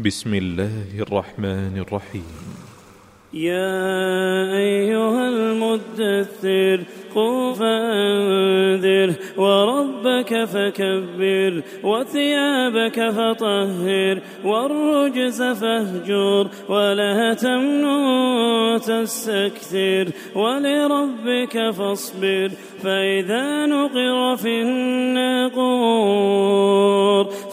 بسم الله الرحمن الرحيم. يا أيها المدثر قم فأنذر وربك فكبر وثيابك فطهر والرجز فاهجر ولا تمنن تستكثر ولربك فاصبر فإذا نقر في الناقور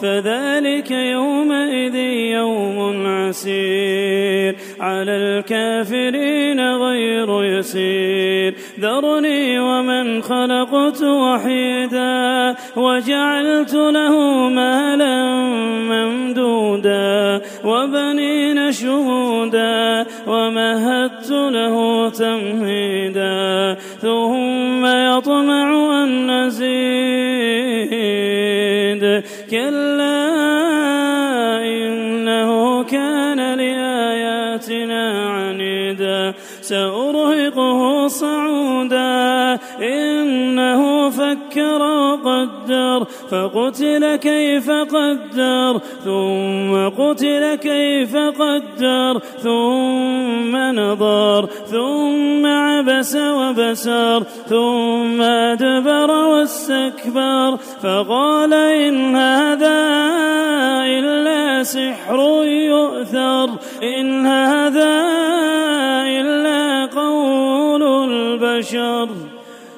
فذلك يومئذ يوم عسير على الكافرين غير يسير. ذرني ومن خلقت وحيدا وجعلت له مالا ممدودا وبنين شهودا ومهدت له تمهيدا ثم يطمع أن نزيد كلا إنه كان لآياتنا عنيدا سأرهقه صعودا إنه فكر وقدر فقتل كيف قدر ثم قتل كيف قدر ثم نظر ثم عبس وبسر ثم أدبر واستكبر فقال إن هذا إلا سحر يؤثر إن هذا إلا قول البشر.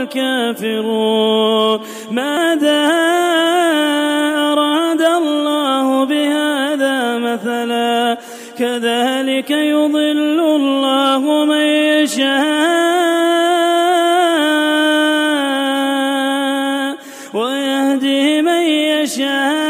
والكافرون ماذا أراد الله بهذا مثلا؟ كذلك يضل الله من يشاء ويهدي من يشاء.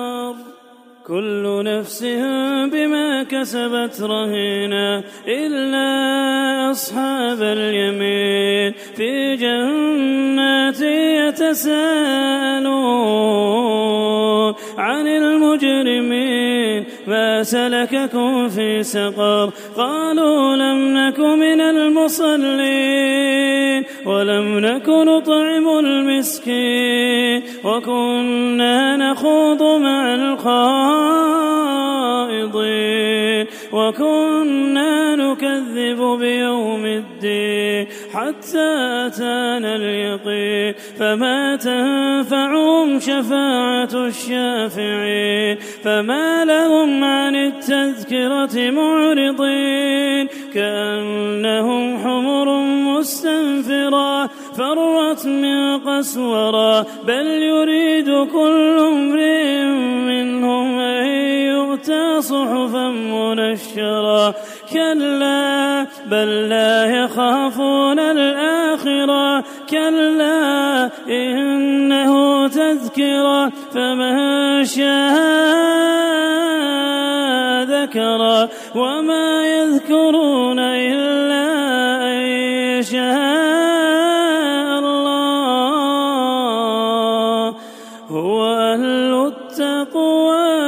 كل نفس بما كسبت رهينة إلا أصحاب اليمين في جنات يتساءلون عن المجرمين ما سلككم في سقر قالوا لم نك من المصلين ولم نك نطعم المسكين وكنا نخوض وكنا نكذب بيوم الدين حتى أتانا اليقين فما تنفعهم شفاعة الشافعين فما لهم عن التذكرة معرضين كأنهم حمر مستنفرة فرت من قسورة بل يريد كل امرئ كلا بل لا يخافون الآخرة. كلا إنه تذكرة فمن شاء ذكرا وما يذكرون إلا أن يشاء الله. هو أهل التقوى.